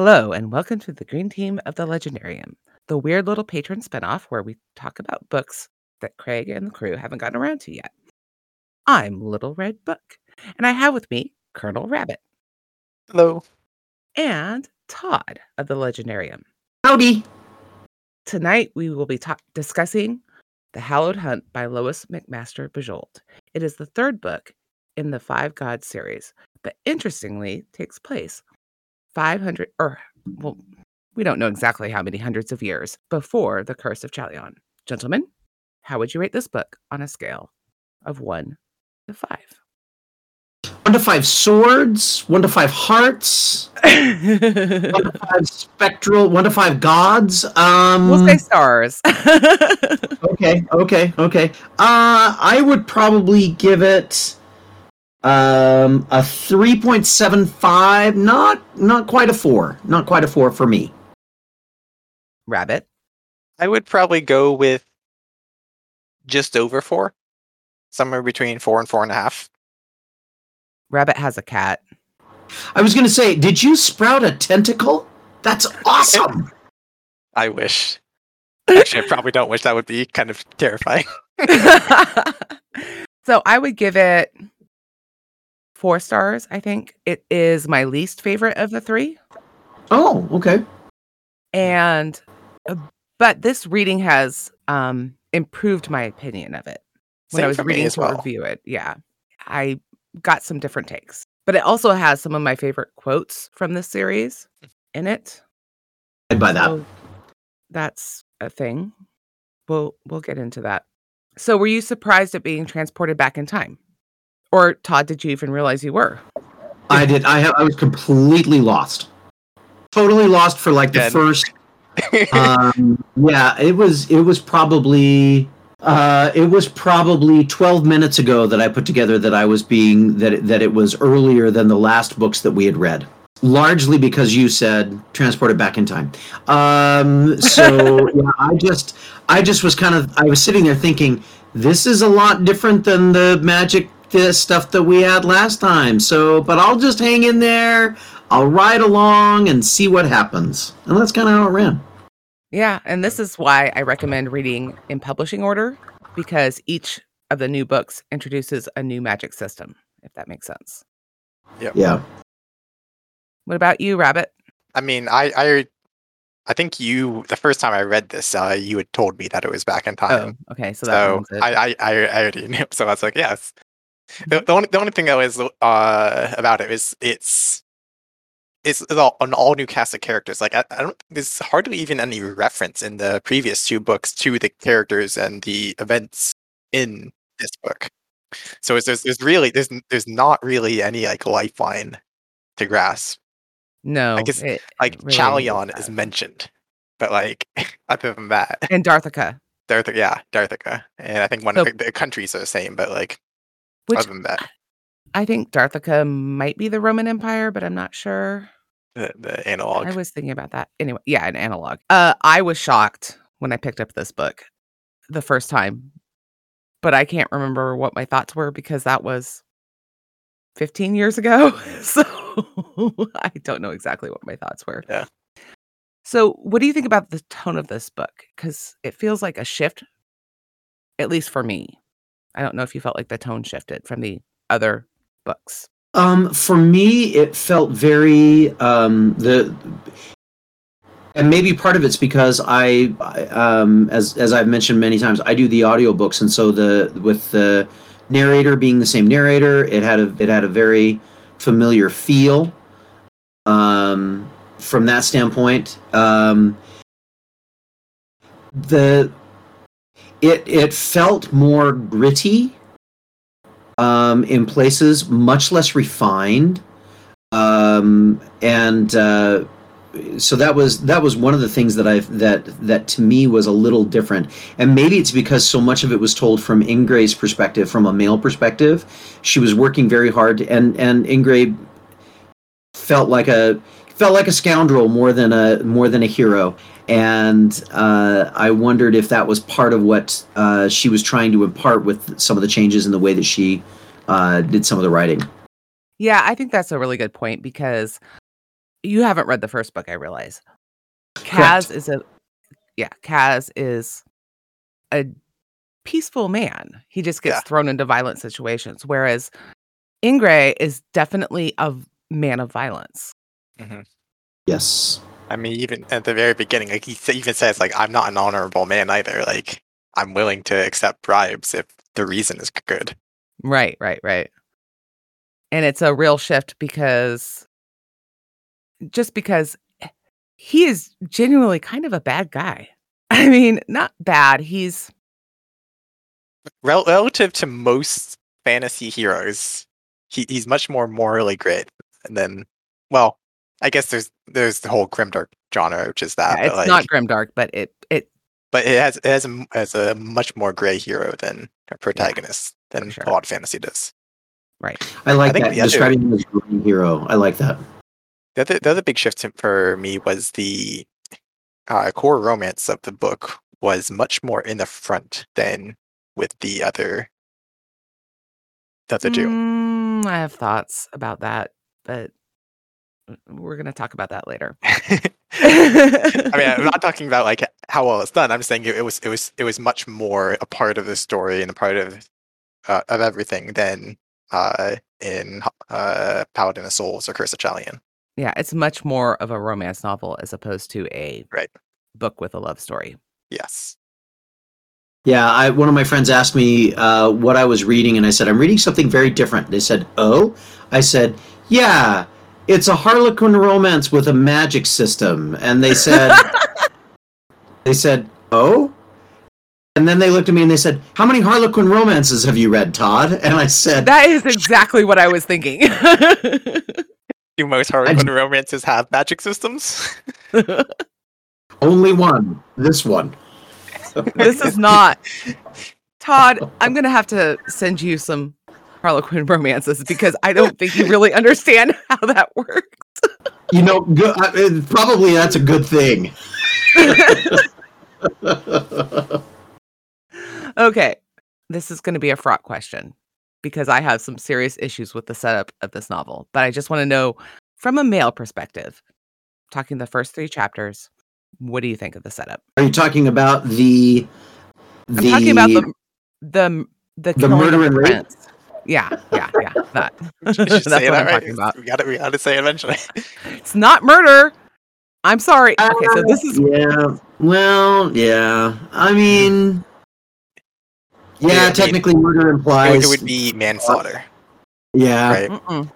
Hello, and welcome to the Green Team of the Legendarium, the weird little patron spinoff where we talk about books that Craig and the crew haven't gotten around to yet. I'm Little Red Book, and I have with me Colonel Rabbit Hello. and Todd of the Legendarium. Howdy. Tonight we will be ta- discussing The Hallowed Hunt by Lois McMaster Bujold. It is the third book in the Five Gods series, but interestingly takes place 500 or well we don't know exactly how many hundreds of years before the curse of Chalion. Gentlemen, how would you rate this book on a scale of 1 to 5? One to five swords, one to five hearts, one to five spectral, one to five gods. Um, we'll say stars. okay, okay, okay. Uh, I would probably give it um a 3.75 not not quite a 4 not quite a 4 for me Rabbit. I would probably go with just over four, somewhere between four and four and a half. Rabbit has a cat. i was gonna say did you sprout a tentacle that's awesome I wish. Actually, I probably don't wish. That would be kind of terrifying. so I would give it four stars. I think it is my least favorite of the three. oh okay And, uh, but this reading has um, improved my opinion of it when I was reading as to well. review it. Yeah. I got some different takes, but it also has some of my favorite quotes from this series in it. i'd buy that So that's a thing. We'll we'll get into that. So were you surprised at being transported back in time? Or Todd, did you even realize you were? I did. I have. I was completely lost. Totally lost for like the first. Um, yeah, it was. It was probably. Uh, it was probably twelve minutes ago that I put together that I was being that it, that it was earlier than the last books that we had read. Largely because you said transported back in time. Um, so yeah, I just I just was kind of I was sitting there thinking this is a lot different than the magic th- stuff that we had last time. So, but I'll just hang in there. I'll ride along and see what happens. And that's kind of how it ran. Yeah, and this is why I recommend reading in publishing order because each of the new books introduces a new magic system, if that makes sense. Yeah. Yeah. What about you, Rabbit? I mean, I, I, I think you the first time I read this, uh, you had told me that it was back in Oh, time. okay, so that so it. I, I, I, I already knew. So I was like, yes. The, the only, the only thing that was uh about it is it's. It's it's all, an all new cast of characters. Like I, I don't. There's hardly even any reference in the previous two books to the characters and the events in this book. So it's, there's there's really there's there's not really any like lifeline to grasp. no, I guess, it Like really Chalion is mentioned, but like other than that, and Darthaca, Darthaca, yeah, Darthaca, and I think one So- of the, the countries are the same, but like which other than that, I think Darthaca might be the Roman Empire, but I'm not sure. the, the analog. I was thinking about that. Anyway, yeah, an analog. Uh, I was shocked when I picked up this book the first time, but I can't remember what my thoughts were because that was 15 years ago. So I don't know exactly what my thoughts were. Yeah. So, what do you think about the tone of this book? Because it feels like a shift, at least for me. I don't know if you felt like the tone shifted from the other books. Um, for me, it felt very um, the, and maybe part of it's because I, um, as as I've mentioned many times, I do the audiobooks, and so the with the narrator being the same narrator, it had a it had a very familiar feel. Um, from that standpoint, um, the it it felt more gritty um, in places, much less refined, um, and uh, so that was that was one of the things that I that that to me was a little different, and maybe it's because so much of it was told from Ingrey's perspective, from a male perspective. She was working very hard, and and Ingrey felt like a felt like a scoundrel more than a more than a hero and uh, I wondered if that was part of what uh, she was trying to impart with some of the changes in the way that she uh, did some of the writing. Yeah, I think that's a really good point because you haven't read the first book, I realize. Correct. Caz is a yeah, Caz is a peaceful man. He just gets Yeah. thrown into violent situations, whereas Ingrey is definitely a man of violence. Yes. I mean, even at the very beginning, like he even says, like, I'm not an honorable man either. Like, I'm willing to accept bribes if the reason is good. Right, right, right. And it's a real shift because just because eh, he is genuinely kind of a bad guy. I mean, not bad. He's Rel- relative to most fantasy heroes, he, he's much more morally great. And then, well, I guess there's there's the whole grimdark genre, which is that. yeah, it's like, not grimdark, but it it but it has it has a, m- has a much more gray hero than a protagonist than sure. a lot of fantasy does. right. I like think that. the other- Describing him as a green hero. I like that. The other, the other big shift for me was the uh, core romance of the book was much more in the front than with the other the other two. Mm, I have thoughts about that, but we're going to talk about that later. I mean, I'm not talking about like how well it's done. I'm just saying it, it was it was it was much more a part of the story and a part of uh, of everything than uh, in uh, Paladin of Souls or Curse of Chalion. yeah, it's much more of a romance novel as opposed to a Right. book with a love story. Yes. Yeah, I, one of my friends asked me uh, what I was reading, and I said, I'm reading something very different. They said, Oh? I said, Yeah, it's a Harlequin romance with a magic system. And they said, They said, Oh? And then they looked at me and they said, How many Harlequin romances have you read, Todd? And I said, That is exactly what I was thinking. Do most Harlequin romances have magic systems? Only one. This one. this is not Todd. I'm gonna have to send you some Harlequin romances because I don't think you really understand how that works. You know, go, uh, uh, probably that's a good thing. Okay, this is going to be a fraught question because I have some serious issues with the setup of this novel. But I just want to know, from a male perspective, talking the first three chapters, what do you think of the setup? Are you talking about the. I'm talking about the the the, the murder and rape? prince. Yeah, yeah, yeah. That. Should That's say what that I'm right. talking about. We got to we got to say it eventually. It's not murder. I'm sorry. Okay, so this is Yeah. Well, yeah. I mean. Yeah, Yeah, I mean, technically, murder it, implies. would, it would be manslaughter, Yeah. right?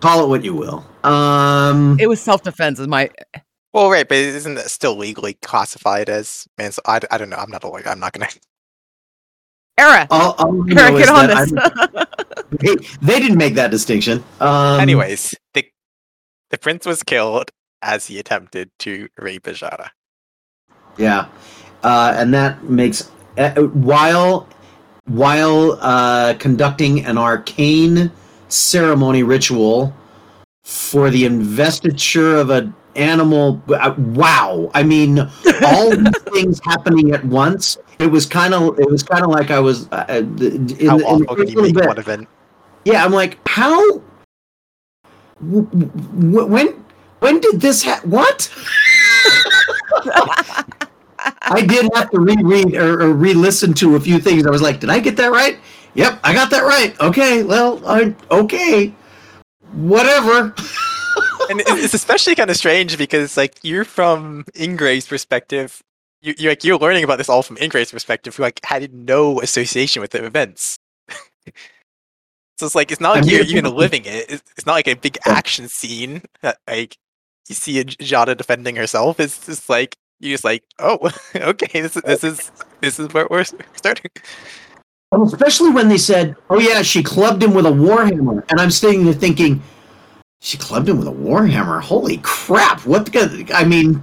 Call it what you will. Um. it was self defense. Is my Well, right, but isn't that still legally classified as manslaughter? I, I don't know. I'm not a lawyer. I'm not gonna. Era. all, all Era, get is on this. They, they didn't make that distinction. Um, Anyways, the the prince was killed as he attempted to rape Ajara. Yeah, uh, and that makes uh, while while uh, conducting an arcane ceremony ritual for the investiture of an animal. Uh, wow! I mean, all these things happening at once. It was kind of it was kind of like I was uh, uh, in, How in the awful first can you little make bit. one event? Yeah, I'm like, how? w- w- When? When did this? Ha- what? I did have to reread or, or re-listen to a few things. I was like, did I get that right? Yep, I got that right. Okay, well, I, okay, whatever. and it's especially kind of strange because like you're from Ingrey's perspective. You, you're like you're learning about this all from Ingrey's perspective, who like had no association with the events. so it's like it's not like you're even living it. It's, it's not like a big action scene that like you see Ijada defending herself. It's just like you're just like, oh, okay, this is this is this is where we're starting. Especially when they said, "Oh yeah, she clubbed him with a warhammer," and I'm sitting there thinking, "She clubbed him with a warhammer? Holy crap! What? The, I mean,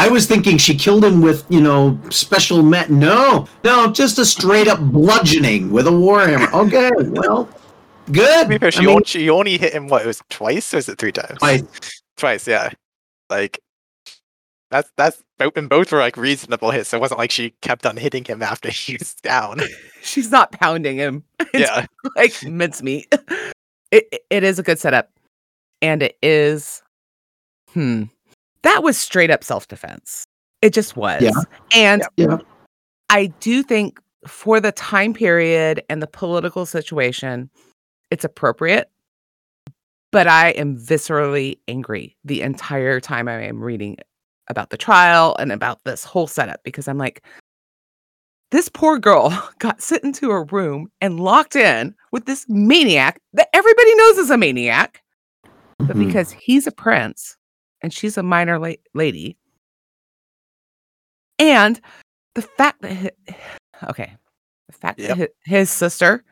I was thinking she killed him with you know special met. No, no, just a straight up bludgeoning with a warhammer. Okay, well, good. To be fair, she, I mean, only, she only hit him what? It was twice or is it three times? Twice. Twice, yeah. Like that's that's and both were like reasonable hits. It wasn't like she kept on hitting him after he was down. She's not pounding him. It's yeah, like mincemeat. It it is a good setup, and it is Hmm. That was straight up self defense. It just was. Yeah. And Yeah. I do think for the time period and the political situation, it's appropriate. But I am viscerally angry the entire time I am reading about the trial and about this whole setup because I'm like, this poor girl got sent into a room and locked in with this maniac that everybody knows is a maniac. But Mhm. because he's a prince and she's a minor la- lady, and the fact that hi- okay, the fact Yep. that hi- his sister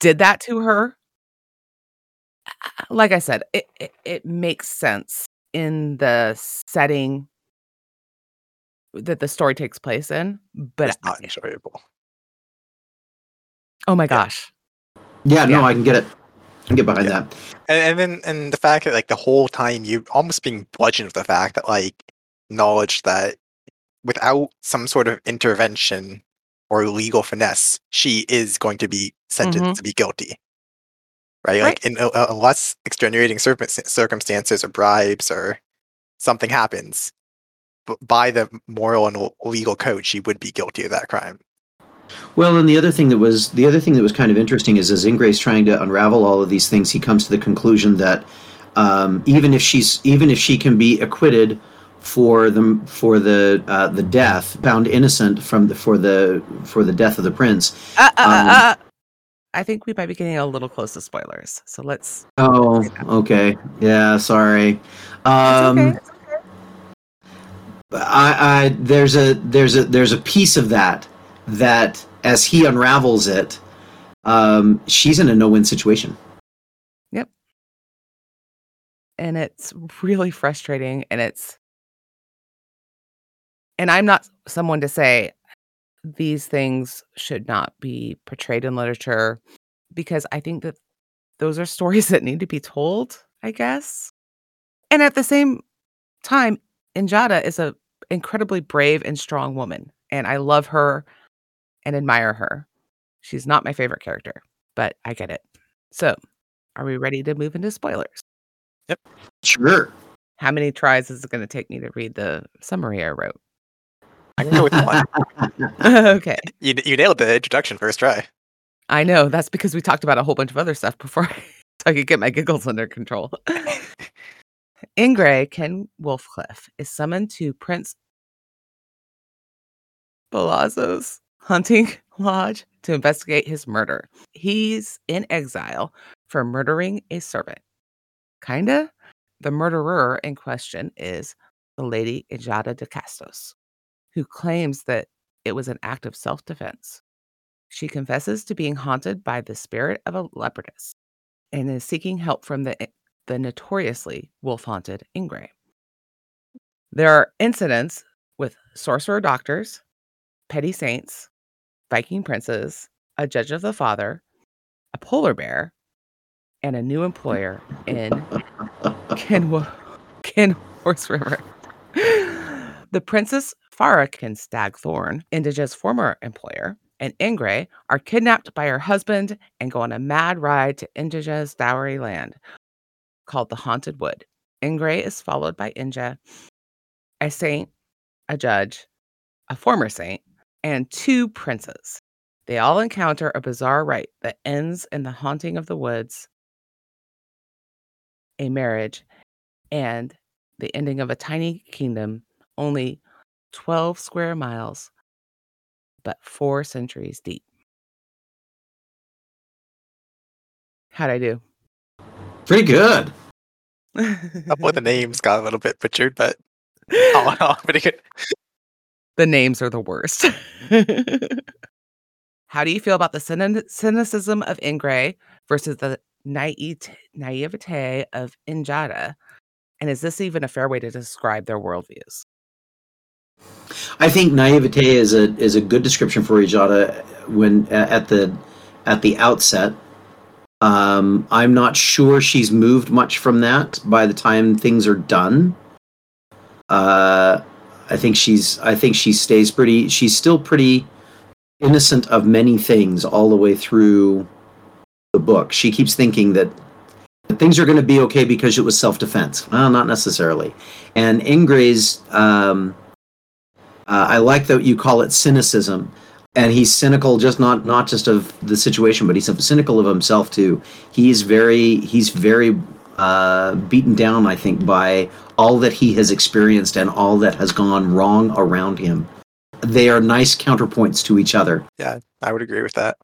did that to her, like I said, it, it it makes sense in the setting that the story takes place in. But It's not enjoyable. oh my gosh, yeah, no, Yeah. I can get it. I get behind Yeah. that. And, and then and the fact that like the whole time you almost being bludgeoned with the fact that like knowledge that without some sort of intervention or legal finesse, she is going to be sentenced Mhm. to be guilty. Right? Like in uh, unless extenuating circumstances or bribes or something happens, by the moral and legal code, she would be guilty of that crime. Well, and the other thing that was the other thing that was kind of interesting is as Ingrey's trying to unravel all of these things, he comes to the conclusion that um, even if she's even if she can be acquitted for the for the uh, the death, found innocent from the for the for the death of the prince. uh, uh, uh, Um, uh, I think we might be getting a little close to spoilers. So let's. Oh, okay, yeah, sorry. It's Um, okay. I, I there's a there's a there's a piece of that that as he unravels it, um, she's in a no-win situation. Yep. And it's really frustrating and it's and i'm not someone to say these things should not be portrayed in literature because i think that those are stories that need to be told i guess and at the same time injada is a incredibly brave and strong woman and i love her and admire her she's not my favorite character but i get it so are we ready to move into spoilers Yep. Sure. how many tries is it going to take me to read the summary I wrote? I can go with one. okay. You, you nailed the introduction first try. I know. That's because we talked about a whole bunch of other stuff before so I could get my giggles under control. Ingrey, kin Wolfcliff, is summoned to Prince Boleso's hunting lodge to investigate his murder. He's in exile for murdering a servant. Kinda. The murderer in question is the lady Ijada de Castos, who claims that it was an act of self defense. She confesses to being haunted by the spirit of a leopardess and is seeking help from the, the notoriously wolf haunted Ingrey. There are incidents with sorcerer doctors, petty saints, Viking princes, a judge of the father, a polar bear, and a new employer in Kenwo- kin Horseriver. the Princess Fara kin Stagthorn, Indige's former employer, and Ingrey are kidnapped by her husband and go on a mad ride to Indige's dowry land called the Haunted Wood. Ingrey is followed by Inja, a saint, a judge, a former saint, and two princes. They all encounter a bizarre rite that ends in the haunting of the woods, a marriage, and the ending of a tiny kingdom only 12 square miles, but four centuries deep. How'd I do? Pretty good. A couple of the names got a little bit butchered, but all in all, pretty good. The names are the worst. How do you feel about the cyni- cynicism of Ingrey versus the naivete, naivete of Injada? And is this even a fair way to describe their worldviews? I think naivete is a is a good description for Ijada when at the at the outset. Um, I'm not sure she's moved much from that by the time things are done. Uh, I think she's I think she stays pretty. She's still pretty innocent of many things all the way through the book. She keeps thinking that things are going to be okay because it was self-defense. Well, not necessarily. And Ingrey's, um, uh, I like that you call it cynicism, and he's cynical just not not just of the situation, but he's cynical of himself too. He's very he's very uh, beaten down, I think, by all that he has experienced and all that has gone wrong around him. They are nice counterpoints to each other. Yeah, I would agree with that.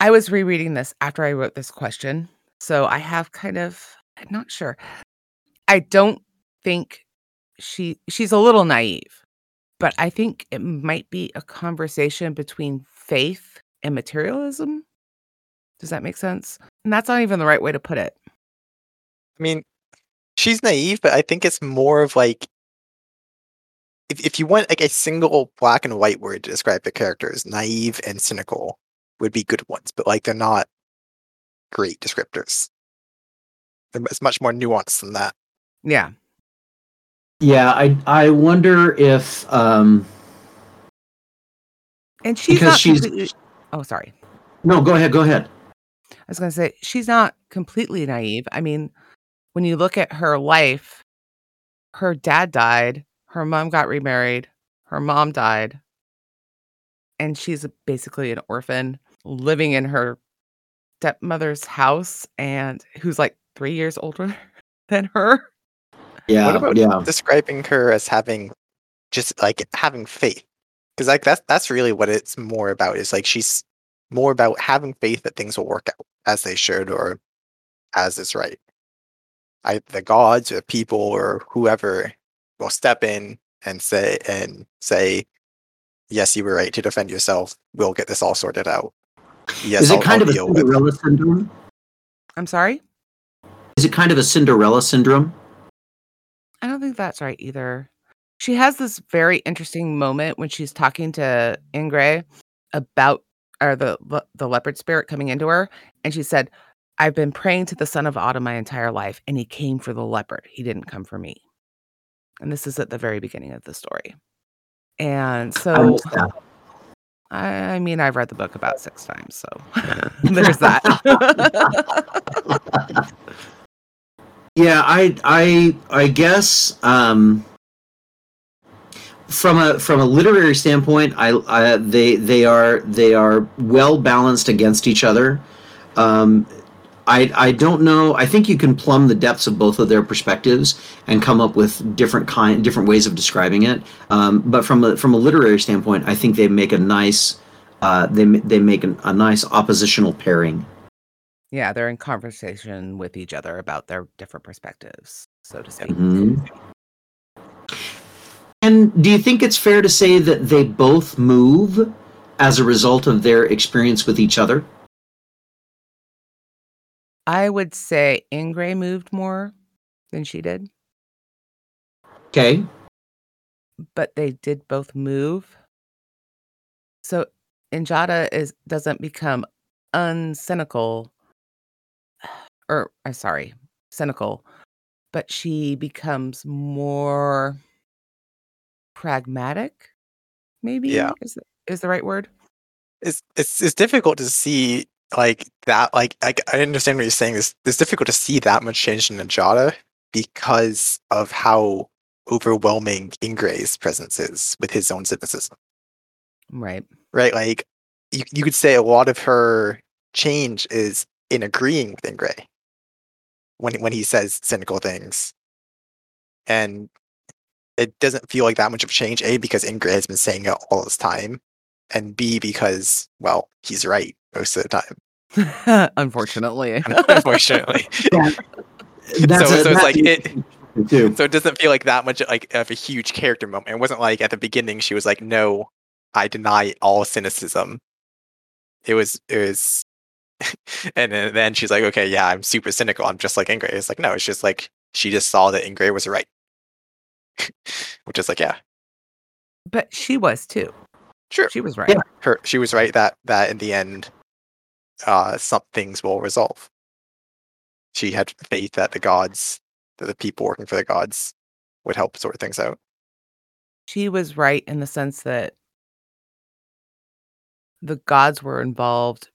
I was rereading this after I wrote this question. So I have kind of I'm not sure. I don't think she she's a little naive, but I think it might be a conversation between faith and materialism. Does that make sense? And that's not even the right way to put it. I mean, she's naive, but I think it's more of like if if you want like a single black and white word to describe the characters, naive and cynical would be good ones, but like they're not great descriptors. It's much more nuanced than that. Yeah. Yeah, I I wonder if um And she's Because not she's- completely- Oh, sorry. no, go ahead, go ahead. I was going to say she's not completely naive. I mean, when you look at her life, her dad died, her mom got remarried, her mom died, and she's basically an orphan living in her stepmother's house and who's like 3 years older than her. Yeah, What about yeah. describing her as having just like having faith? Because like that's that's really what it's more about. Is like she's more about having faith that things will work out as they should or as is right. I the gods or people or whoever will step in and say and say, Yes, you were right to defend yourself. We'll get this all sorted out. Yes, Is it I'll- kind I'll of a deal with Cinderella syndrome? I'm sorry? Is it kind of a Cinderella syndrome? I don't think that's right either. She has this very interesting moment when she's talking to Ingrey about or the the leopard spirit coming into her and she said, "I've been praying to the son of Autumn my entire life and he came for the leopard. He didn't come for me." And this is at the very beginning of the story. And so. I, I mean I've read the book about 6 times, so there's that. Yeah, I I I guess um, from a from a literary standpoint, I, I they they are they are well balanced against each other. Um, I I don't know. I think you can plumb the depths of both of their perspectives and come up with different kind different ways of describing it. Um, but from a from a literary standpoint, I think they make a nice uh, they they make an, a nice oppositional pairing. yeah, they're in conversation with each other about their different perspectives, so to speak. Mhm. And do you think it's fair to say that they both move as a result of their experience with each other? I would say Ingrey moved more than she did, Okay. but they did both move. So Injada is doesn't become uncynical or uh, sorry, cynical, but she becomes more pragmatic, maybe Yeah. is is the right word. it's it's it's difficult to see like that like I, I understand what you're saying. It's, it's difficult to see that much change in Najada because of how overwhelming Ingrey's presence is with his own cynicism. Right. right? Like you, you could say a lot of her change is in agreeing with Ingrey when when he says cynical things. And it doesn't feel like that much of a change a because Ingrey has been saying it all this time and b because well he's right most of the time Unfortunately. unfortunately. That's So- a- so it's that like it- too. so it doesn't feel like that much like of a huge character moment. It wasn't like at the beginning she was like, "No, I deny all cynicism." It was it was, and then, then she's like, "Okay, yeah, I'm super cynical. I'm just like Ingrey." It's like no, it's just like she just saw that Ingrey was right, which is like yeah, But she was too. sure. She was right. Yeah. Her she was right that that in the end, uh, some things will resolve. She had faith that the gods, that the people working for the gods, would help sort things out. She was right in the sense that the gods were involved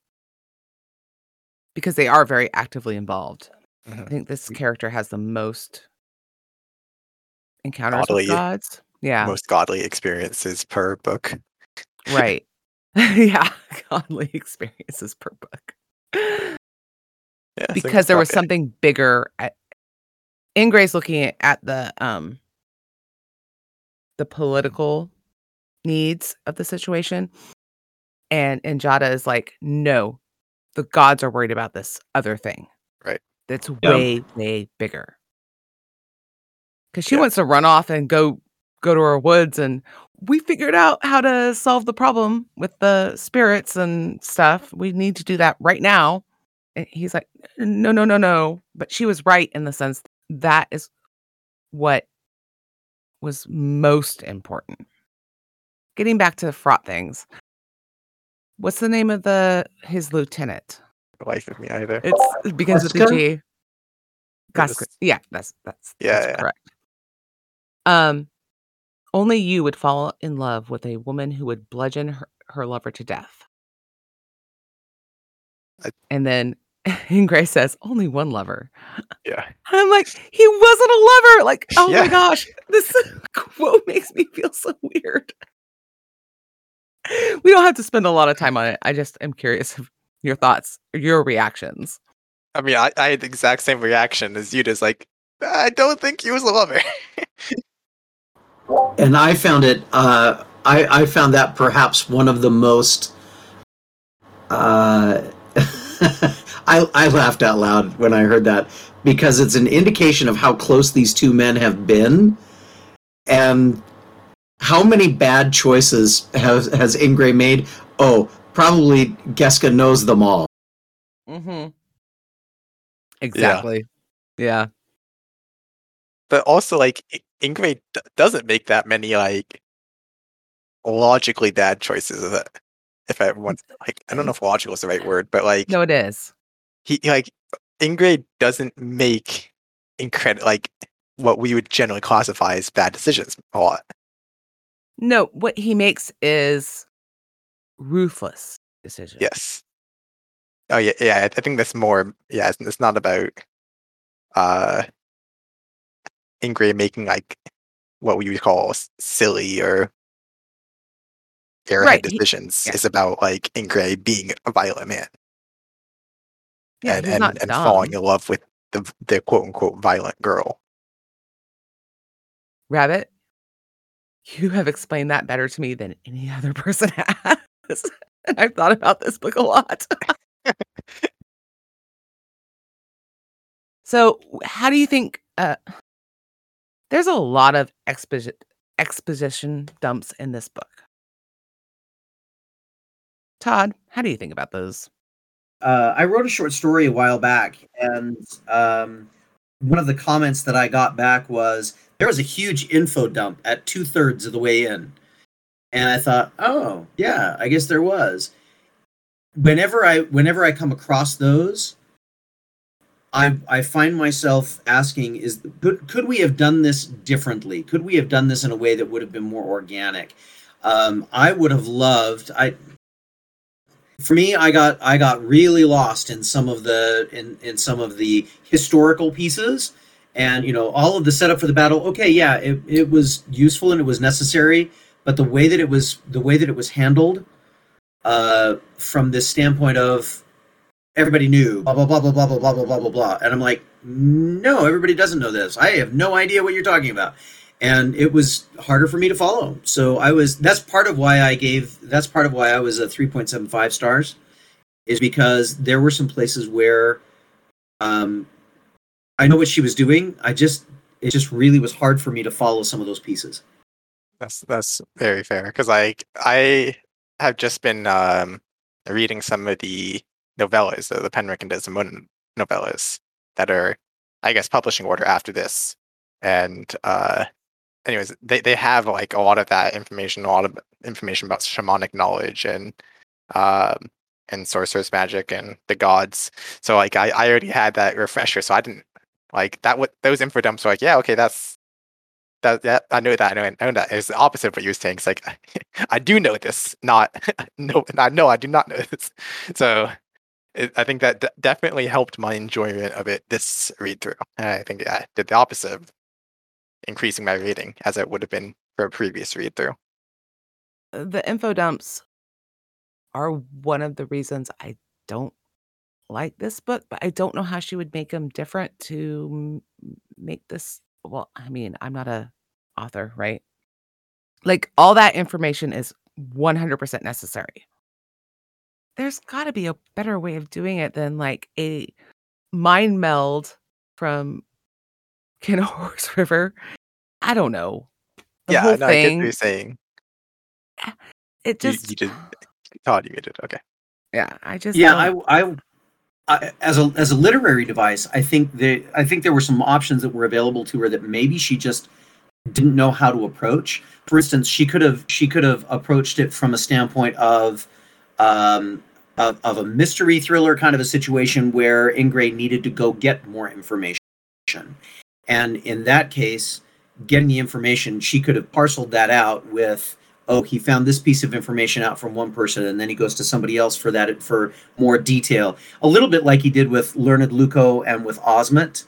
because they are very actively involved I Mhm. think this character has the most encounters Godly- with gods. Yeah, Most godly experiences per book. right. yeah, godly experiences per book. Yeah, because there was okay. something bigger. At, Ingrey's looking at, the um the political needs of the situation, and and Jada is like, no, the gods are worried about this other thing. Right. That's Yeah. way way bigger. Because she Yeah. wants to run off and go go to our woods and we figured out how to solve the problem with the spirits and stuff. We need to do that right now. And he's like, no, no, no, no. But she was right in the sense that is what was most important. Getting back to the fraught things. What's the name of the his lieutenant? The life of me either. It's because begins with the G. That's- Yeah, that's that's Yeah, that's yeah. correct. Um, only you would fall in love with a woman who would bludgeon her, her lover to death. I- and then Ingrey says, "Only one lover." Yeah. I'm like, he wasn't a lover. Like, oh my gosh, this quote makes me feel so weird. We don't have to spend a lot of time on it. I just am curious of your thoughts, your reactions. I mean, I, I had the exact same reaction as you. Just like, I don't think he was a lover. And I found it. Uh, I I found that perhaps one of the most. Uh, I I laughed out loud when I heard that because it's an indication of how close these two men have been, and how many bad choices has has Ingrey made. Oh, probably Gesca knows them all. Mm-hmm. Exactly. Yeah. but also, like, Ingrid d- doesn't make that many like logically bad choices. It. If I want, like, I don't know if logical is the right word, but like, No, it is. he like Ingrid doesn't make incredible like what we would generally classify as bad decisions a lot. No, what he makes is ruthless decisions. Yes. Oh yeah, yeah. I I think that's more. Yeah, it's, it's not about uh Ingrid making like what we would call silly or airhead Right, he- decisions. yeah. It's about like Ingrid being a violent man Yeah, and and, and falling in love with the the quote unquote violent girl. Rabbit, you have explained that better to me than any other person has. and I've thought about this book a lot. so, how do you think? Uh, there's a lot of exposi- exposition dumps in this book. Todd, how do you think about those? uh, I wrote a short story a while back, and um, one of the comments that I got back was there was a huge info dump at two thirds of the way in, and I thought, oh yeah, I guess there was. Whenever I whenever I come across those, I I find myself asking, is could could we have done this differently? Could we have done this in a way that would have been more organic? Um, I would have loved. I for me i got i got really lost in some of the in in some of the historical pieces and you know all of the setup for the battle okay yeah it, it was useful and it was necessary but the way that it was the way that it was handled uh from this standpoint of everybody knew blah blah blah blah blah blah blah blah blah blah and i'm like no everybody doesn't know this i have no idea what you're talking about and it was harder for me to follow. So I was that's part of why I gave that's part of why I was a 3.75 stars is because there were some places where um I know what she was doing. I just it just really was hard for me to follow some of those pieces. That's that's very fair because like I have just been um, reading some of the novellas, the, the Penric and Desmond novellas that are, I guess, publishing order after this. And uh, anyways, they, they have like a lot of that information, a lot of information about shamanic knowledge and um, and sorcerer's magic and the gods. So like I, I already had that refresher, so I didn't like that. What those info dumps were like, yeah, okay, that's that, that I know that I know, I know that it's the opposite of what you're saying. It's like I do know this, not no, I know I do not know this. So it, I think that d- definitely helped my enjoyment of it this read through. I think I did the opposite of increasing my rating as it would have been for a previous read through. Uh, the info dumps are one of the reasons I don't like this book, but I don't know how she would make them different to make this. Well, I mean, I'm not a author, right? Like all that information is 100% necessary. There's got to be a better way of doing it than like a mind meld from Ken Horseriver. I don't know. The yeah, whole no, I get what you're saying. it You, just, you did. Todd, you did. Okay. yeah, I just, yeah, I, I, I, as a as a literary device, I think that I think there were some options that were available to her that maybe she just didn't know how to approach. For instance, she could have she could have approached it from a standpoint of um, of, of a mystery thriller kind of a situation where Ingrey needed to go get more information, and in that case, getting the information, she could have parceled that out with oh he found this piece of information out from one person and then he goes to somebody else for that for more detail. A little bit like he did with learned Lewko and with osment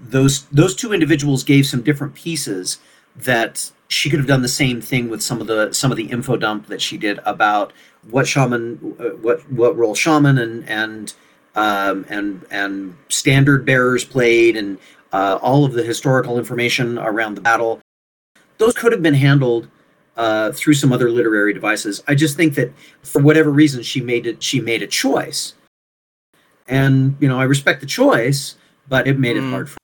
those those two individuals gave some different pieces that she could have done the same thing with some of the some of the info dump that she did about what shaman uh, what what role shaman and and um, and and standard bearers played and uh, all of the historical information around the battle those could have been handled uh, through some other literary devices. I just think that for whatever reason she made it she made a choice, and you know I respect the choice, but it made Mm. it hard. For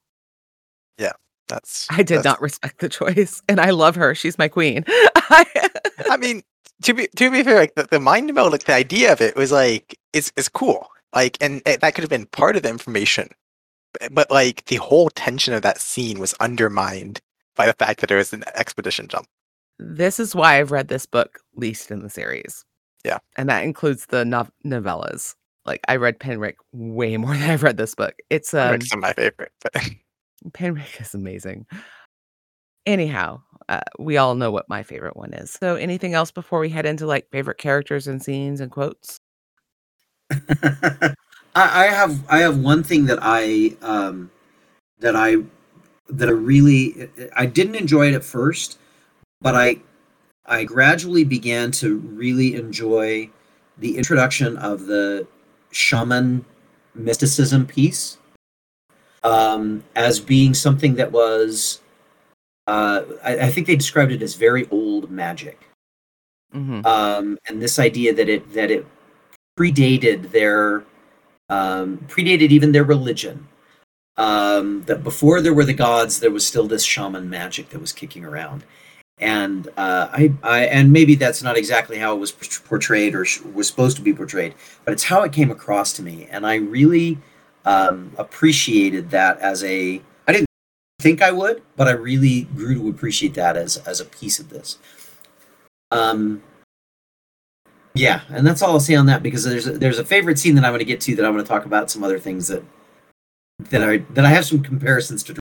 That's. I did that's- not respect the choice, and I love her. She's my queen. I mean, to be to be fair, like the, the mind meld, like the idea of it was like it's it's cool. Like, and it, that could have been part of the information, but, like the whole tension of that scene was undermined by the fact that there was an expedition jump. this is why I've read this book least in the series. Yeah. and that includes the nov- novellas. Like I read Penric way more than I've read this book. It's um, Rick's my favorite, but Penric is amazing. Anyhow, uh, we all know what my favorite one is. So, anything else before we head into like favorite characters and scenes and quotes? I, I have I have one thing that I um, that I that I really I didn't enjoy it at first, but I I gradually began to really enjoy the introduction of the shaman mysticism piece um, as being something that was uh, I, I think they described it as very old magic. Hmm um, and this idea that it that it predated their um, predated even their religion. Um, that before there were the gods, there was still this shaman magic that was kicking around, and uh, I, I and maybe that's not exactly how it was portrayed or sh- was supposed to be portrayed, but it's how it came across to me, and I really um, appreciated that as a. I didn't think I would, but I really grew to appreciate that as as a piece of this. Um, yeah, and that's all I'll say on that because there's a, there's a favorite scene that I'm going to get to that I'm going to talk about some other things that that I that I have some comparisons to.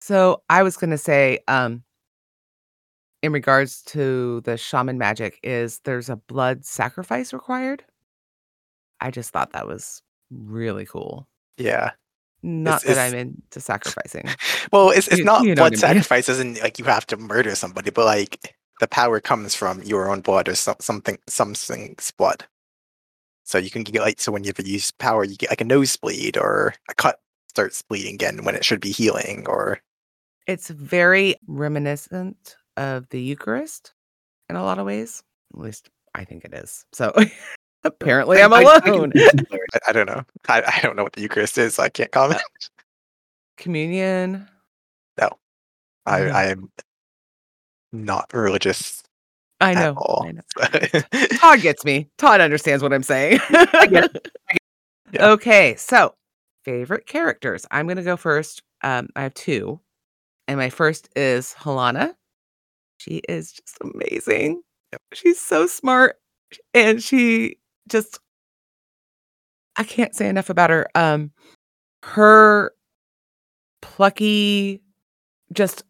So, I was going to say, um, in regards to the shaman magic, is there's a blood sacrifice required? I just thought that was really cool. yeah. Not It's- that it's- I'm into sacrificing. Well, it's it's You- not you know what blood I mean. sacrifice isn't like you have to murder somebody, but like the power comes from your own blood or some, something something's blood. So you can get like so when you use power, you get like a nosebleed or a cut starts bleeding again when it should be healing or It's very reminiscent of the Eucharist in a lot of ways. At least I think it is. So apparently I'm I- I- I alone. see. I, I don't know. I, I don't know what the Eucharist is, so I can't comment. Communion. No, I I am not religious I at know. all. I know. Todd gets me. Todd understands what I'm saying. Yeah. Okay, so favorite characters. I'm gonna go first. Um, I have two, and my first is Hallana. She is just amazing. Yep. She's so smart, and she just I can't say enough about her. Um, her plucky, just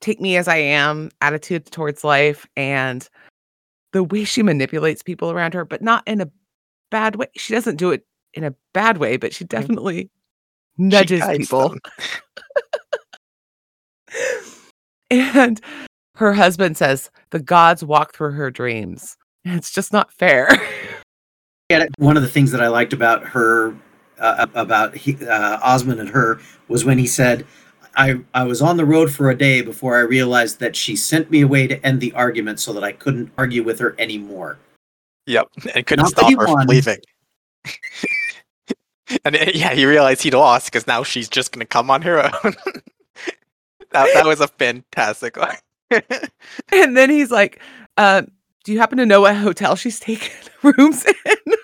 take me as I am attitude towards life and the way she manipulates people around her, but not in a bad way. She doesn't do it in a bad way, but she definitely nudges people. and her husband says the gods walk through her dreams. It's just not fair. Yeah, one of the things that I liked about her, uh, about he, uh, Osmond and her, was when he said, I, "I was on the road for a day before I realized that she sent me away to end the argument so that I couldn't argue with her anymore." Yep, and couldn't Not stop he her from leaving. and uh, yeah, he realized he'd lost because now she's just gonna come on her own. that that was a fantastic one. and then he's like, uh, do you happen to know what hotel she's taken rooms in?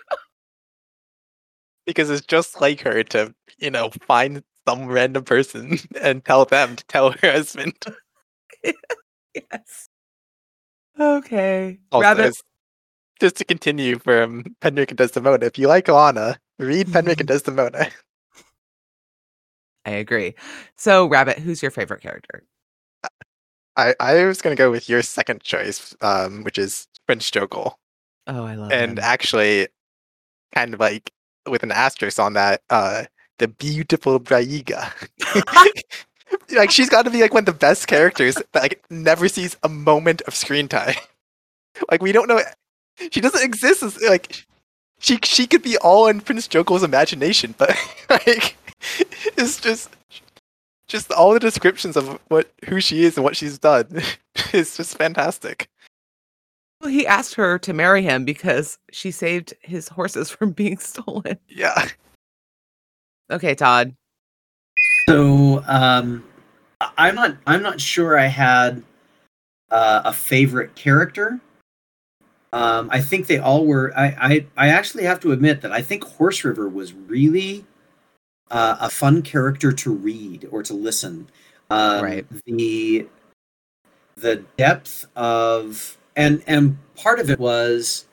Because it's just like her to, you know, find some random person and tell them to tell her husband. yes. Okay. Also, Rabbit. just to continue from Penric and Desdemona, if you like Lana, read Penric and Desdemona. I agree. So, Rabbit, who's your favorite character? I, I was gonna go with your second choice, um, which is Prince Jokol. Oh, I love it. and him. actually kind of like with an asterisk on that uh the beautiful Braiga. like she's got to be like one of the best characters that like never sees a moment of screen time like we don't know she doesn't exist as like she she could be all in prince Jokol's imagination but like it's just just all the descriptions of what who she is and what she's done is just fantastic he asked her to marry him because she saved his horses from being stolen. yeah Okay, Todd. So um, I- I'm not I'm not sure I had uh, a favorite character. Um, I think they all were. I, I I actually have to admit that I think Horseriver was really uh, a fun character to read or to listen. Um, Right. The the depth of and and part of it was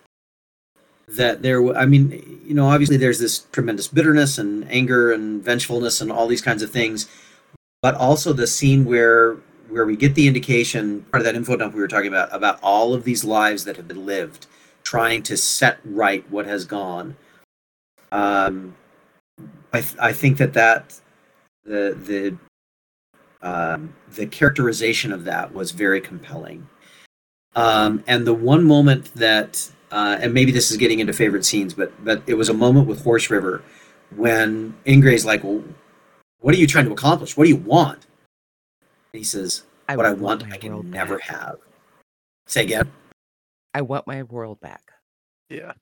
that there i mean you know obviously there's this tremendous bitterness and anger and vengefulness and all these kinds of things but also the scene where where we get the indication part of that info dump we were talking about about all of these lives that have been lived trying to set right what has gone. Um i th- i think that that the the um the characterization of that was very compelling um and the one moment that uh, and maybe this is getting into favorite scenes, but but it was a moment with Horseriver when Ingrey's like, well, "What are you trying to accomplish? What do you want?" And he says, "What I want, I can never back. have." Say again. I want my world back. yeah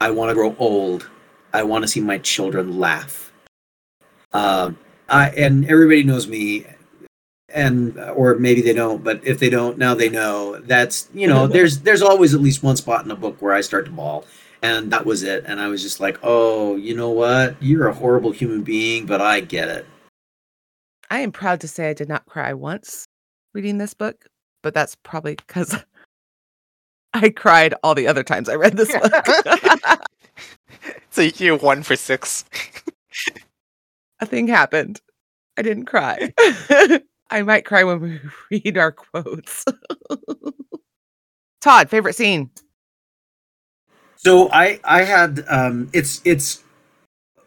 I want to grow old. I want to see my children laugh. Um, I and everybody knows me, and uh, or maybe they don't, but if they don't, now they know. That's you know, there's there's always at least one spot in a book where I start to bawl, and that was it. And I was just like, oh, you know what? You're a horrible human being, but I get it. I am proud to say I did not cry once reading this book, but that's probably because I cried all the other times I read this book. so you're one for six A thing happened. I didn't cry. I might cry when we read our quotes. Todd, favorite scene? So I I had um it's it's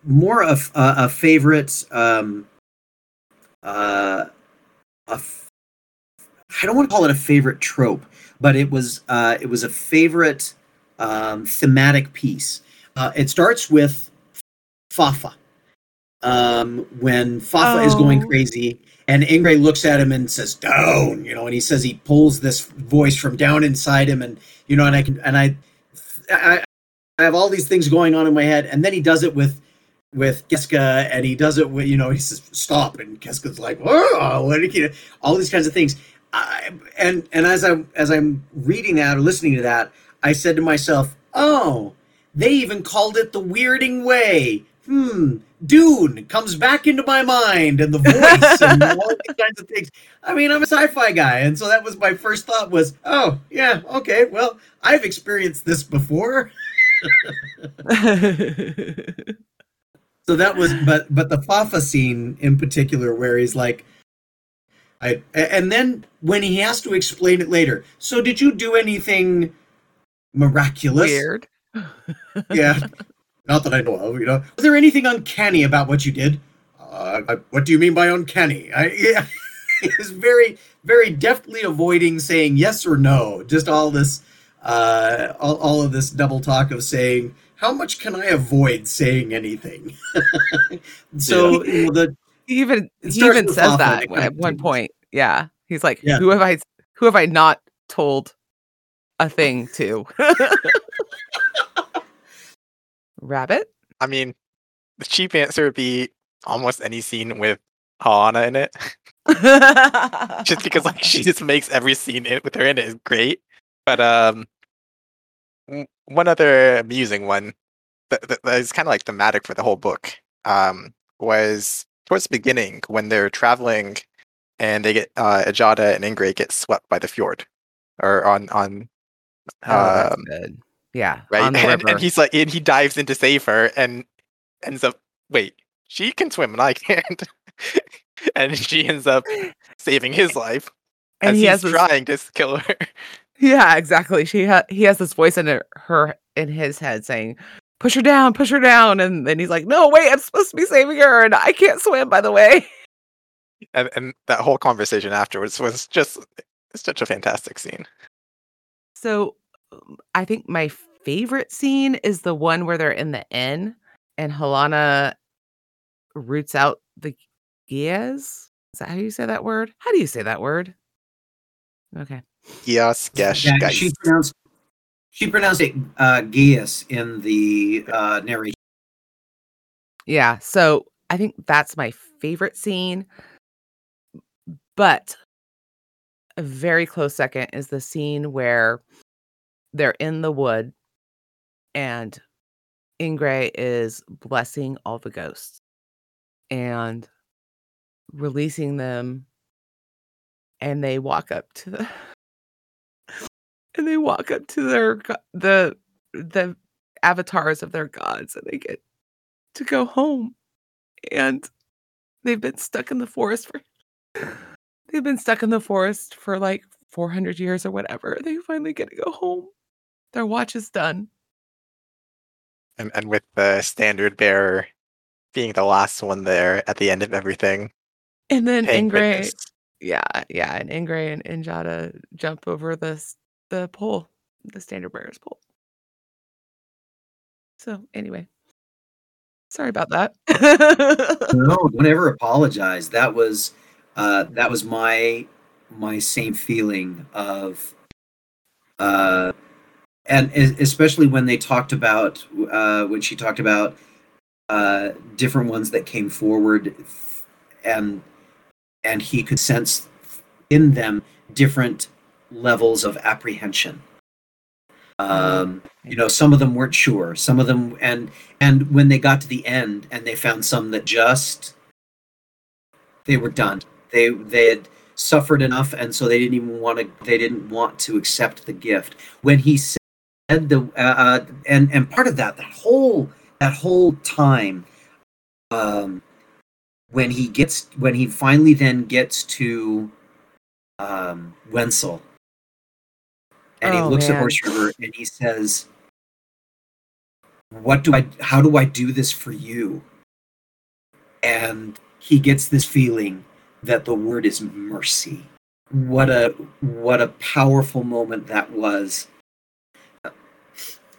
more of a, a favorite um uh a f- I don't want to call it a favorite trope, but it was uh it was a favorite um thematic piece. Uh it starts with Fara. Um when Fara is going Oh. crazy and Ingrey looks at him and says down, you know, and he says he pulls this voice from down inside him and you know and I can and I I, I have all these things going on in my head, and then he does it with with Gesca, and he does it with you know he says stop, and Gesca's like oh, what did he-" all these kinds of things. I, and and as I as I'm reading that or listening to that, I said to myself, oh, they even called it the weirding way. Hmm. Dune comes back into my mind, and the voice and all these kinds of things. I mean, I'm a sci-fi guy, and so that was my first thought was, oh yeah, okay, well, I've experienced this before. So that was, but but the Fara scene in particular, where he's like, I, and then when he has to explain it later. So did you do anything miraculous? Weird. yeah, not that I know of. You know, was there anything uncanny about what you did? Uh, I- what do you mean by uncanny? I yeah, very, very deftly avoiding saying yes or no. Just all this, uh, all, all of this double talk of saying how much can I avoid saying anything. so you know, the He even he even says that at one point. Yeah. He's like, Yeah. who have I who have I not told a thing to? Rabbit? I mean, the cheap answer would be almost any scene with Hana in it, just because like she just makes every scene in, with her in it is great. But um, one other amusing one that, that, that is kind of like thematic for the whole book um, was towards the beginning when they're traveling and they get uh, Ijada and Ingrey get swept by the fjord or on on Oh, um. Yeah. right? And, and he's like, and he dives in to save her, and ends up, wait, she can swim and I can't, and she ends up saving his life and he he's this, trying to kill her. Yeah, exactly. She ha- he has this voice in her, her in his head saying, "Push her down, push her down," and then he's like, "No, wait, I'm supposed to be saving her, and I can't swim, by the way." and, and that whole conversation afterwards was just such a fantastic scene. So, um, I think my favorite scene is the one where they're in the inn and Hallana roots out the geas. Is that how you say that word? How do you say that word? Okay. Yes, Gesh, yeah, she pronounced she pronounced it uh, Gaius in the uh, narration. Yeah. So I think that's my favorite scene. But a very close second is the scene where they're in the wood and Ingrey is blessing all the ghosts and releasing them. And they walk up to the and they walk up to their the the avatars of their gods and they get to go home and they've been stuck in the forest for they've been stuck in the forest for like 400 years or whatever they finally get to go home their watch is done and, and with the standard bearer being the last one there at the end of everything. and then paying Ingrey witness. yeah yeah and Ingrey and Ijada jump over this the pole the standard bearer's pole so anyway sorry about that No, don't ever apologize. That was uh, that was my my same feeling of uh, and especially when they talked about uh, when she talked about uh, different ones that came forward and and he could sense in them different levels of apprehension. Um, you know some of them weren't sure some of them and and when they got to the end and they found some that just they were done. They they had suffered enough and so they didn't even want to they didn't want to accept the gift. When he said the uh, uh, and and part of that that whole that whole time um when he gets when he finally then gets to um Wencel and he Oh, looks at. Horseriver and he says what do I how do I do this for you? And he gets this feeling that the word is mercy. What a what a powerful moment that was.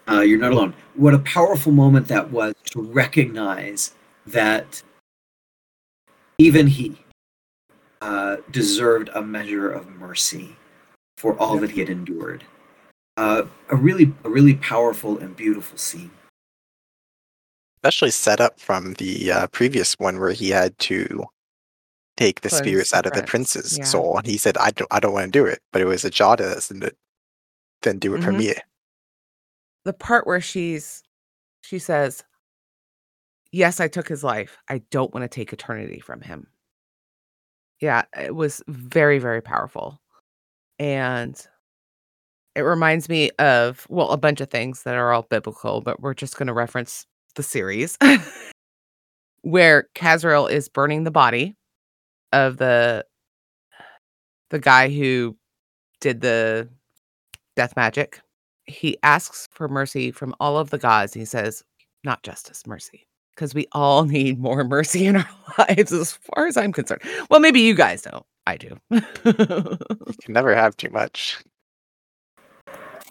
Uh, you're not alone. What a powerful moment that was to recognize that even he uh, deserved a measure of mercy for all that he had endured. Uh, a really, a really powerful and beautiful scene. especially set up from the uh, previous one where he had to take the Cleanse spirits the out of the prince's yeah. soul, and he said, "I don't, I don't want to do it," but it was Ijada that said, "Then do it for Mhm. me." The part where she's she says yes i took his life. I don't want to take eternity from him. Yeah it was very very powerful. And it reminds me of well a bunch of things that are all biblical but we're just going to reference the series where Cazaril is burning the body of the the guy who did the death magic he asks for mercy from all of the gods. He says, not justice, mercy. Because we all need more mercy in our lives, as far as I'm concerned. Well, maybe you guys don't. I do. You can never have too much.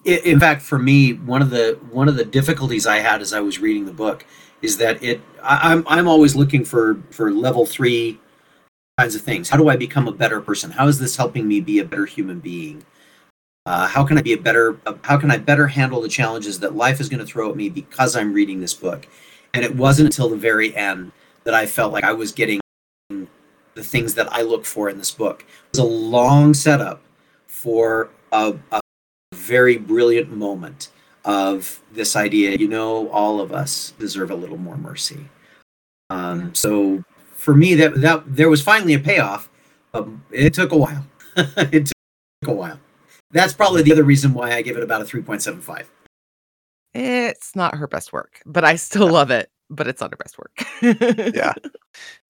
I- in fact for me one of the one of the difficulties i had as i was reading the book is that it I, i'm i'm always looking for for level three kinds of things how do i become a better person how is this helping me be a better human being uh, how can i be a better uh, how can i better handle the challenges that life is going to throw at me because i'm reading this book? And it wasn't until the very end that i felt like i was getting the things that i look for in this book. It was a long setup for a, a very brilliant moment of this idea you know all of us deserve a little more mercy. Um, so for me that that there was finally a payoff um, it took a while. It took a while that's probably the other reason why i give it about a 3.75 it's not her best work, but I still love it. But it's not her best work. Yeah.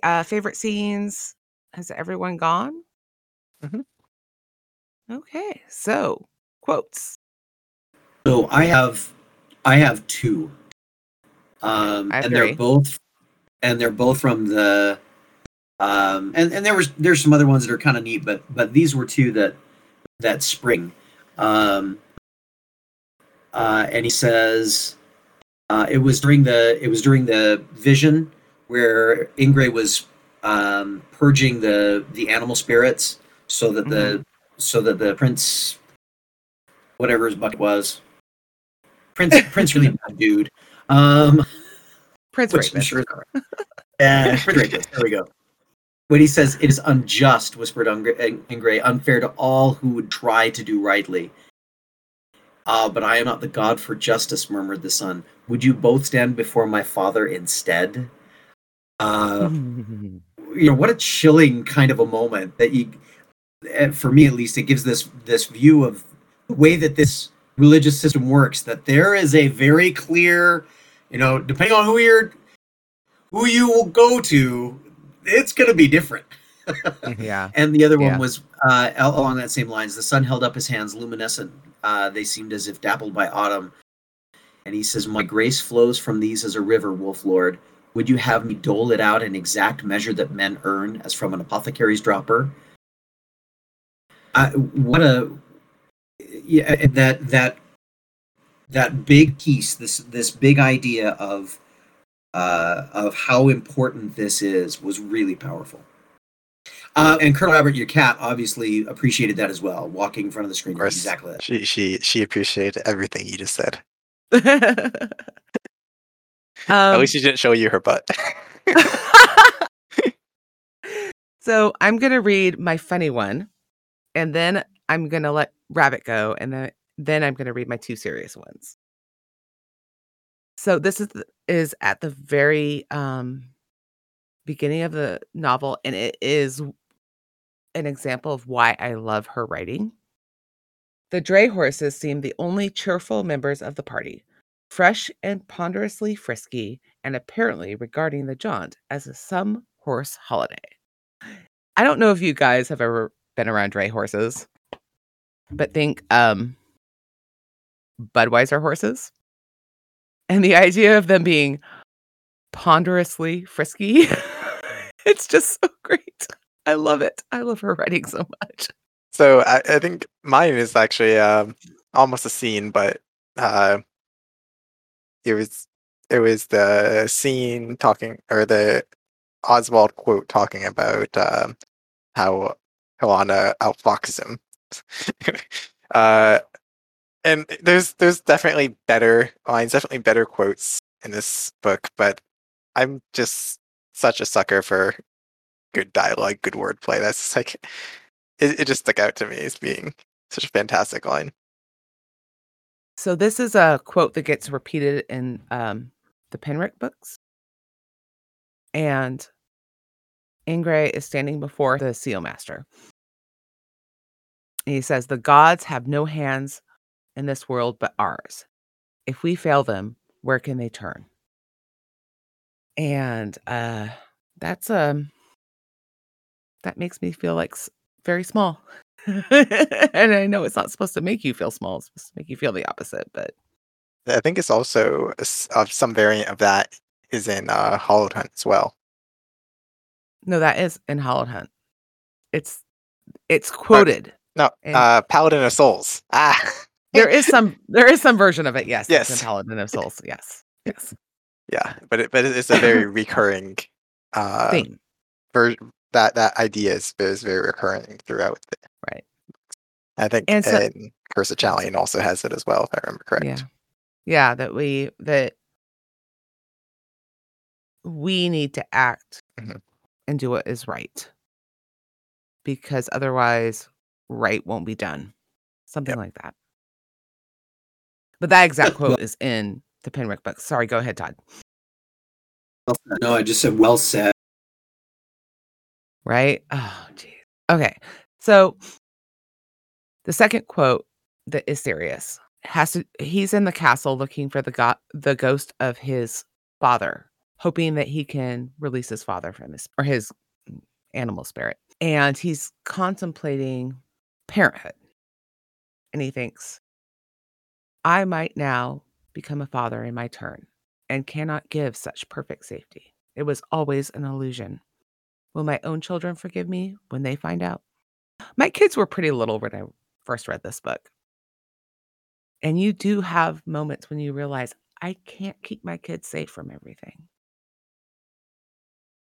Uh, favorite scenes? Has everyone gone? Mhm. Okay, so quotes. so i have i have two um, have and they're both and they're both from the um, and and there was there's some other ones that are kind of neat but but these were two that that spring. Um, uh, and he says uh, it was during the it was during the vision where Ingrey was um, purging the the animal spirits so that the so that the prince whatever his bucket was prince prince really bad dude. Um Prince which Rapist. sure is all right. Yeah, Prince Rapist, there we go when he says it is unjust whispered Ingrey, unfair to all who would try to do rightly Ah, but I am not the god for justice, murmured the son. Would you both stand before my father instead? Uh, you know, what a chilling kind of a moment that you, for me at least, it gives this this view of the way that this religious system works. That there is a very clear, you know, depending on who you're, who you will go to, it's going to be different. yeah. And the other one Yeah. was uh, along that same lines. The sun held up his hands, luminescent. Uh, they seemed as if dappled by autumn. And he says, "My grace flows from these as a river, Wolf Lord. Would you have me dole it out in exact measure that men earn, as from an apothecary's dropper?" I, what a yeah, that that that big piece, this this big idea of uh, of how important this is, was really powerful. Uh, and Colonel Albert, your cat, obviously appreciated that as well. Walking in front of the screen, Of course. exactly that. She she she appreciated everything you just said. At um, least she didn't show you her butt. so I'm gonna read my funny one, and then I'm gonna let Rabbit go, and then then I'm gonna read my two serious ones. So this is is at the very um, beginning of the novel, and it is an example of why I love her writing. The dray horses seem the only cheerful members of the party, fresh and ponderously frisky, and apparently regarding the jaunt as a some horse holiday. I don't know if you guys have ever been around dray horses, but think um Budweiser horses. And the idea of them being ponderously frisky. it's just so great. I love it. I love her writing so much. So I, I think mine is actually um, almost a scene, but uh, it was it was the scene talking or the Oswyl quote talking about um, how Hallana outfoxes him. uh, and there's there's definitely better lines, definitely better quotes in this book, but I'm just such a sucker for good dialogue, good wordplay. That's like it, it just stuck out to me as being such a fantastic line. So this is a quote that gets repeated in um, the Penric books. And Ingrey is standing before the seal master. He says, The gods have no hands in this world but ours. If we fail them, where can they turn? And uh that's um that makes me feel like very small. and I know it's not supposed to make you feel small; it's supposed to make you feel the opposite. But I think it's also of some variant of that is in uh, Hallowed Hunt as well. no, that is in Hallowed Hunt. It's it's quoted. No, And- uh, Paladin of Souls. Ah, There is some there is some version of it. Yes, it's Yes. in Paladin of Souls. Yes, yes. yeah, but it, but it's a very recurring uh, Theme. ver- that that idea is, is very recurring throughout. It. Right. I think And so- and Curse of Chalion also has it as well, if I remember correct. Yeah. Yeah, that we that we need to act Mhm. and do what is right. Because otherwise right won't be done. Something Yep. like that. But that exact quote is in the Penric book. Sorry, go ahead, Todd. No, I just said well said. Right? Oh, geez. Okay. So the second quote that is serious has to he's in the castle looking for the go- the ghost of his father, hoping that he can release his father from his or his animal spirit. And he's contemplating parenthood. And he thinks, I might now become a father in my turn and cannot give such perfect safety. It was always an illusion. Will my own children forgive me when they find out? My kids were pretty little when I first read this book. And you do have moments when you realize, I can't keep my kids safe from everything.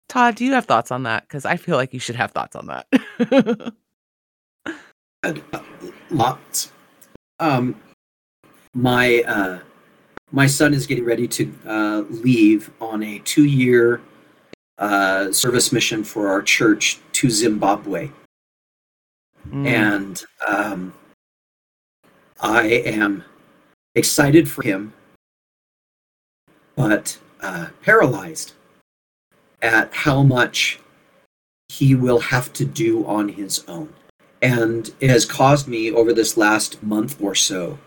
Todd, do you have thoughts on that? Because I feel like you should have thoughts on that. Uh, Lots. Um, my uh, my son is getting ready to uh, leave on a two-year uh, service mission for our church to Zimbabwe, Mm, and um, I am excited for him, but uh, paralyzed at how much he will have to do on his own. And it has caused me over this last month or so,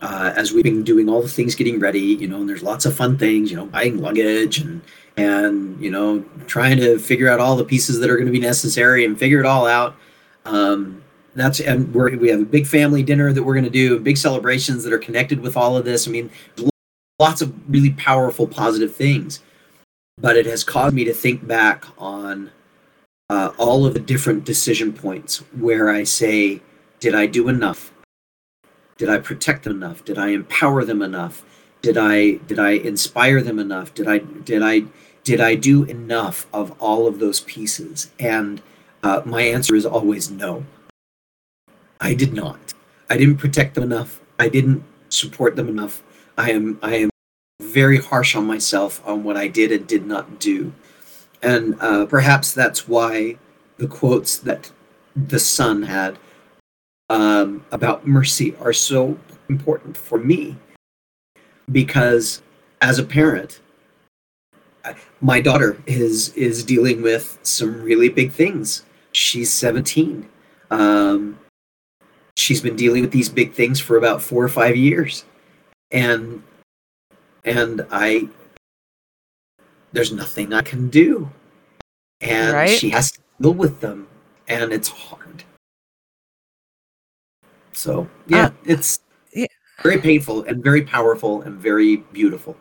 uh, as we've been doing all the things getting ready, you know, and there's lots of fun things, you know, buying luggage and and you know trying to figure out all the pieces that are going to be necessary and figure it all out. Um, that's and we're, we have a big family dinner that we're going to do, big celebrations that are connected with all of this. I mean, lots of really powerful, positive things, but it has caused me to think back on uh, all of the different decision points where I say, did I do enough? Did I protect them enough? Did I empower them enough? Did I did I inspire them enough? Did I did I did I do enough of all of those pieces? And uh, my answer is always no. I did not. I didn't protect them enough. I didn't support them enough. I am I am very harsh on myself on what I did and did not do. And uh, perhaps that's why the quotes that the son had um, about mercy are so important for me. Because as a parent, my daughter is is dealing with some really big things. She's 17. Um, she's been dealing with these big things for about four or five years, and and I there's nothing I can do, and Right. she has to deal with them, and it's hard. So yeah, Uh, it's yeah. very painful and very powerful and very beautiful.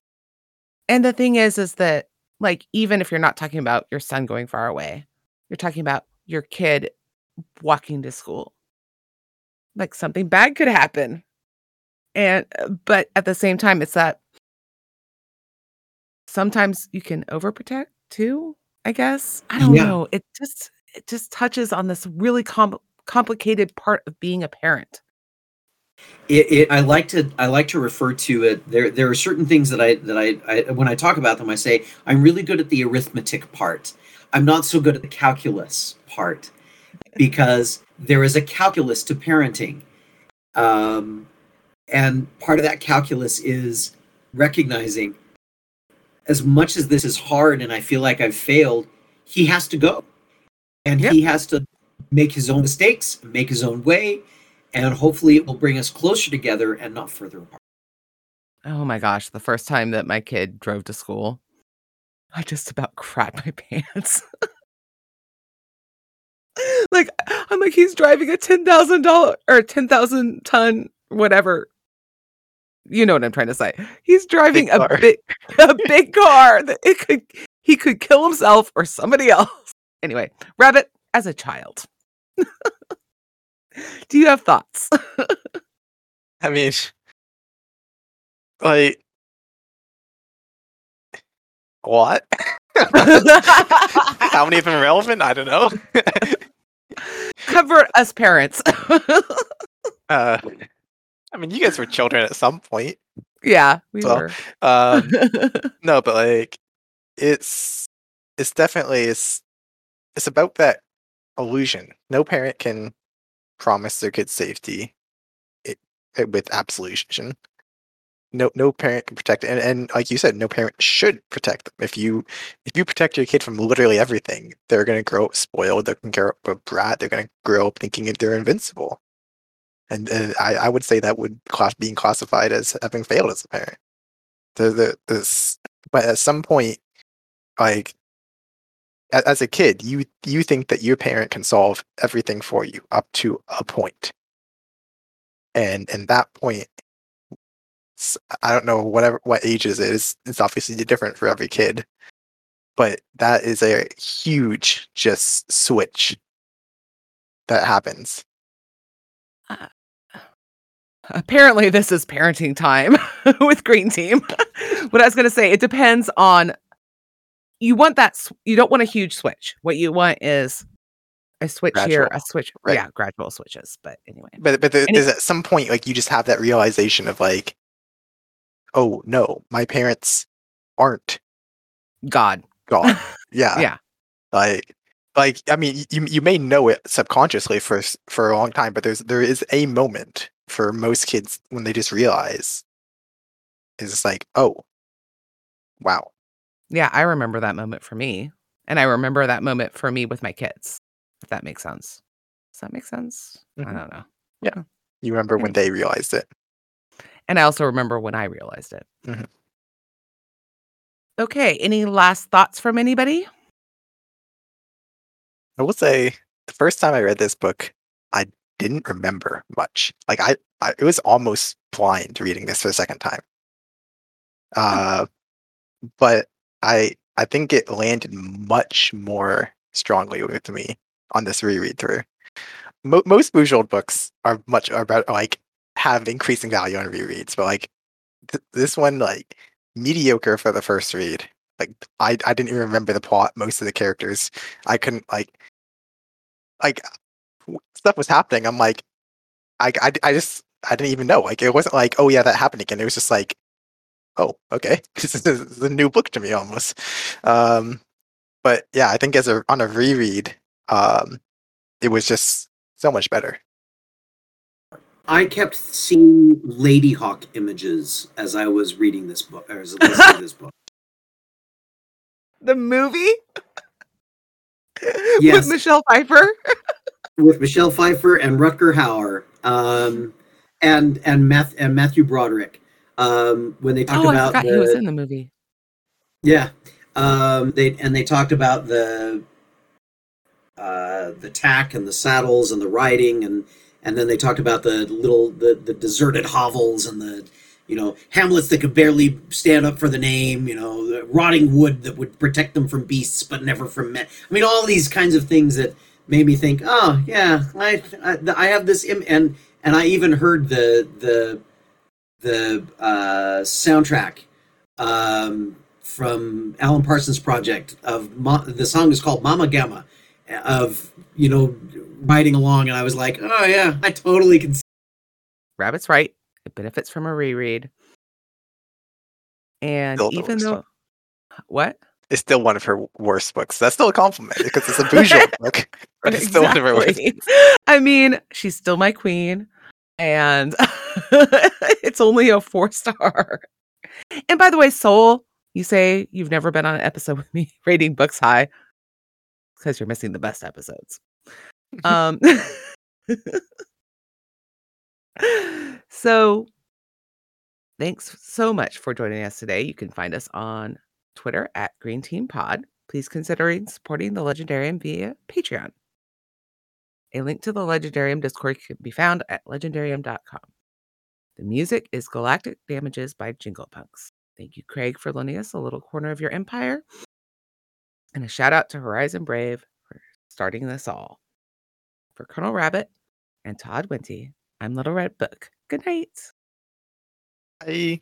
And the thing is, is that like even if you're not talking about your son going far away, you're talking about your kid walking to school. Like something bad could happen. And uh, but at the same time, it's that sometimes you can overprotect too, I guess. I don't Yeah. know. It just it just touches on this really com- complicated part of being a parent. It, it, I like to I like to refer to it. There there are certain things that I that I, I when I talk about them, I say I'm really good at the arithmetic part. I'm not so good at the calculus part because there is a calculus to parenting, um, and part of that calculus is recognizing as much as this is hard and I feel like I've failed, he has to go, and Yep. he has to make his own mistakes, make his own way, and hopefully it will bring us closer together and not further apart. Oh my gosh, the first time that my kid drove to school, I just about crapped my pants. like I'm like he's driving a ten thousand dollar or ten thousand ton whatever. You know what I'm trying to say. He's driving Big a car. big a big car that it could he could kill himself or somebody else. Anyway, Rabbit as a child. Do you have thoughts? I mean, like, what? How many of them are relevant? I don't know. Cover us parents. uh, I mean, you guys were children at some point. yeah, we So, were. Um, no, but like, it's it's definitely it's it's about that illusion. No parent can promise their kid's safety it, it- with absolution. No, no parent can protect, and, and like you said, no parent should protect them. If you if you protect your kid from literally everything, they're gonna grow up spoiled. They're gonna grow up a brat. They're gonna grow up thinking they're invincible. And, and I, I would say that would class being classified as having failed as a parent. The, the this, but at some point, like as a kid, you you think that your parent can solve everything for you up to a point, and and that point, I don't know whatever what ages it is. It's obviously different for every kid, but that is a huge just switch that happens. Uh, apparently, this is parenting time with Green Team. what I was going to say, it depends on. You want that. You don't want a huge switch. What you want is a switch here, a switch. right. Yeah, gradual switches. But anyway, But but it- there's at some point like you just have that realization of like, oh no, my parents aren't God. God. Yeah. Yeah. Like like I mean you you may know it subconsciously for for a long time, but there's there is a moment for most kids when they just realize it's like, oh wow. Yeah, I remember that moment for me. And I remember that moment for me with my kids. If that makes sense. Does that make sense? I Mhm. don't know. Yeah. You remember when they realized it. And I also remember when I realized it. Mhm. Okay. Any last thoughts from anybody? I will say the first time I read this book, I didn't remember much. Like I, I it was almost blind reading this for the second time. Uh, but I I think it landed much more strongly with me on this reread through. Mo- most Bujold books are much are about like have increasing value on rereads, but like th- this one like mediocre for the first read. Like I I didn't even remember the plot, most of the characters. I couldn't like like stuff was happening. I'm like, I, I, I just I didn't even know. Like it wasn't like, oh yeah, that happened again. It was just like, oh okay, this is, a new book to me almost. Um, but yeah, I think as a on a reread, um, it was just so much better. I kept seeing Ladyhawke images as I was reading this book, or as I listening to this book. The movie? Yes. With Michelle Pfeiffer? with Michelle Pfeiffer and Rutger Hauer, um, and and Math and Matthew Broderick. Um, when they talked Oh, I about forgot the, he was in the movie. yeah, um, they and they talked about the uh, the tack and the saddles and the riding and and then they talked about the little the the deserted hovels and the you know hamlets that could barely stand up for the name you know the rotting wood that would protect them from beasts but never from men i mean all these kinds of things that made me think oh yeah i i, I have this Im-, and and i even heard the the the uh soundtrack um from alan parsons project of Mo- the song is called Mammagamma of you know riding along and i was like oh yeah i totally can see Rabbit's right. It benefits from a reread. And Still even though one. what? It's still one of her worst books. That's still a compliment because it's a Bujold book, but it's still one of her worst. I mean, she's still my queen, and it's only a four star. And by the way, Soul, you say you've never been on an episode with me rating books high because you're missing the best episodes. Um, so thanks so much for joining us today. You can find us on Twitter at Green Team Pod. Please consider supporting the Legendarium via Patreon. A link to the Legendarium Discord can be found at legendarium.com. The music is Galactic Damages by Jingle Punks. Thank you, Craig, for lending us a little corner of your empire. And a shout out to Horizon Brave for starting this all. For Colonel Rabbit and Todd Winty, I'm Little Red Book. Good night. Bye.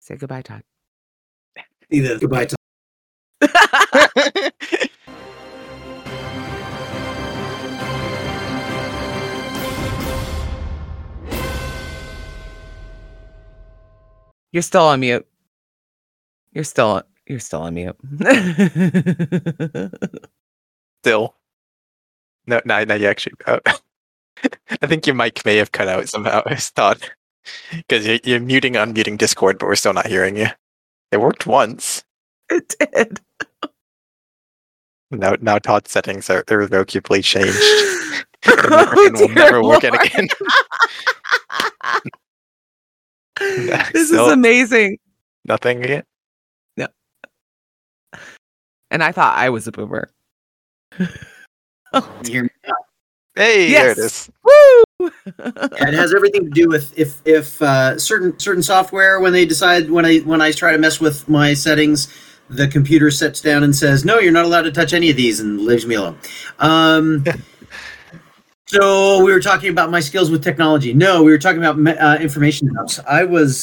Say goodbye, Todd. See this. Goodbye. Tom. You're still on mute. You're still you're still on mute. Still. No, no, no, you actually. Uh, I think your mic may have cut out somehow. I thought because you're, you're muting, unmuting Discord, but we're still not hearing you. It worked once. it did. Now, now Todd's settings are irrevocably changed. Oh, and will never work it again. this Still- is amazing. Nothing again. Yeah. And I thought I was a boomer. Hear me now. Hey, there it Yes. Woo! Yeah, it has everything to do with if if uh, certain certain software when they decide when I when I try to mess with my settings, the computer sits down and says, "No, you're not allowed to touch any of these," and leaves me alone. Um, so we were talking about my skills with technology. No, we were talking about uh, information dumps. I was